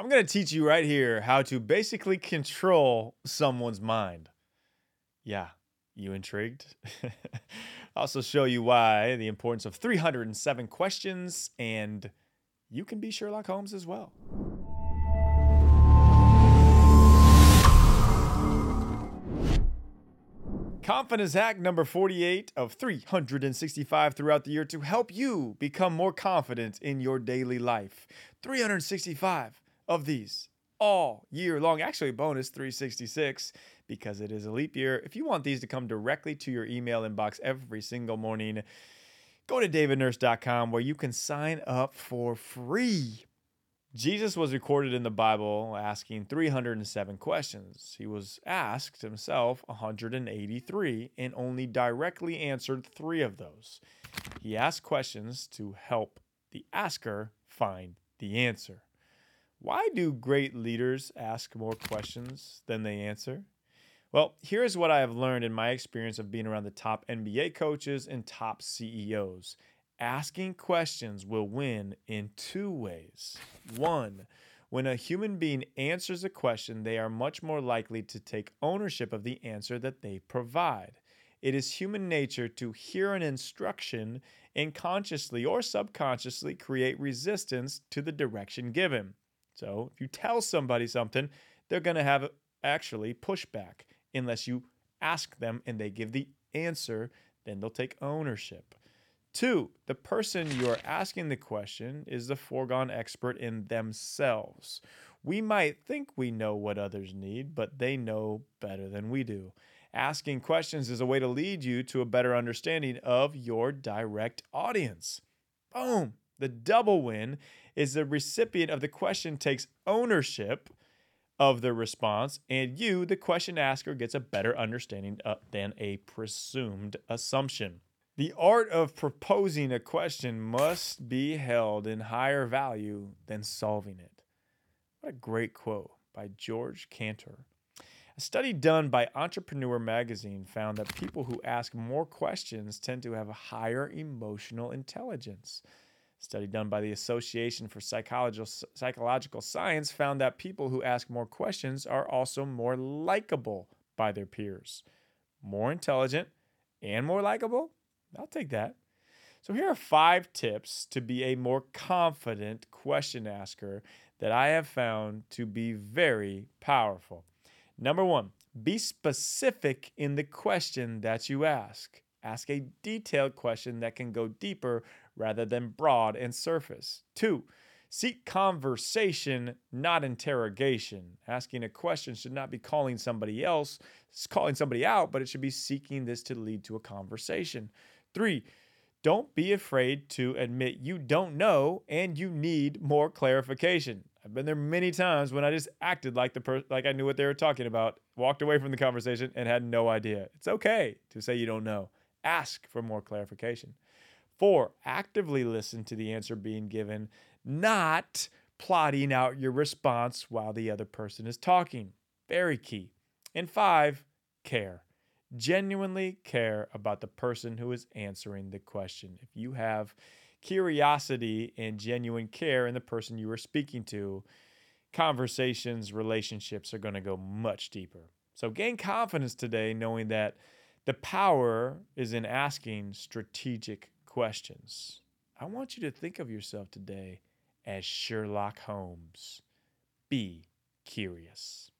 I'm going to teach you right here how to basically control someone's mind. Yeah, you intrigued? I'll also show you why the importance of 307 questions, and you can be Sherlock Holmes as well. Confidence hack number 48 of 365 throughout the year to help you become more confident in your daily life. 365 of these all year long. Actually, bonus 366 because it is a leap year. If you want these to come directly to your email inbox every single morning, go to davidnurse.com where you can sign up for free. Jesus was recorded in the Bible asking 307 questions. He was asked himself 183 and only directly answered three of those. He asked questions to help the asker find the answer. Why do great leaders ask more questions than they answer? Well, here's what I have learned in my experience of being around the top NBA coaches and top CEOs. Asking questions will win in two ways. One, when a human being answers a question, they are much more likely to take ownership of the answer that they provide. It is human nature to hear an instruction and consciously or subconsciously create resistance to the direction given. So if you tell somebody something, they're going to have actually pushback unless you ask them and they give the answer, then they'll take ownership. Two, the person you are asking the question is the foregone expert in themselves. We might think we know what others need, but they know better than we do. Asking questions is a way to lead you to a better understanding of your direct audience. Boom! The double win is the recipient of the question takes ownership of the response, and you, the question asker, gets a better understanding uh, than a presumed assumption. The art of proposing a question must be held in higher value than solving it. What a great quote by George Cantor. A study done by Entrepreneur Magazine found that people who ask more questions tend to have a higher emotional intelligence study done by the Association for Psychological, Psychological Science found that people who ask more questions are also more likable by their peers. More intelligent and more likable? I'll take that. So, here are five tips to be a more confident question asker that I have found to be very powerful. Number one, be specific in the question that you ask. Ask a detailed question that can go deeper rather than broad and surface. Two, seek conversation, not interrogation. Asking a question should not be calling somebody else, calling somebody out, but it should be seeking this to lead to a conversation. Three, don't be afraid to admit you don't know and you need more clarification. I've been there many times when I just acted like the per- like I knew what they were talking about, walked away from the conversation and had no idea. It's okay to say you don't know. Ask for more clarification. Four, actively listen to the answer being given, not plotting out your response while the other person is talking. Very key. And five, care. Genuinely care about the person who is answering the question. If you have curiosity and genuine care in the person you are speaking to, conversations, relationships are going to go much deeper. So gain confidence today knowing that the power is in asking strategic questions. I want you to think of yourself today as Sherlock Holmes. Be curious.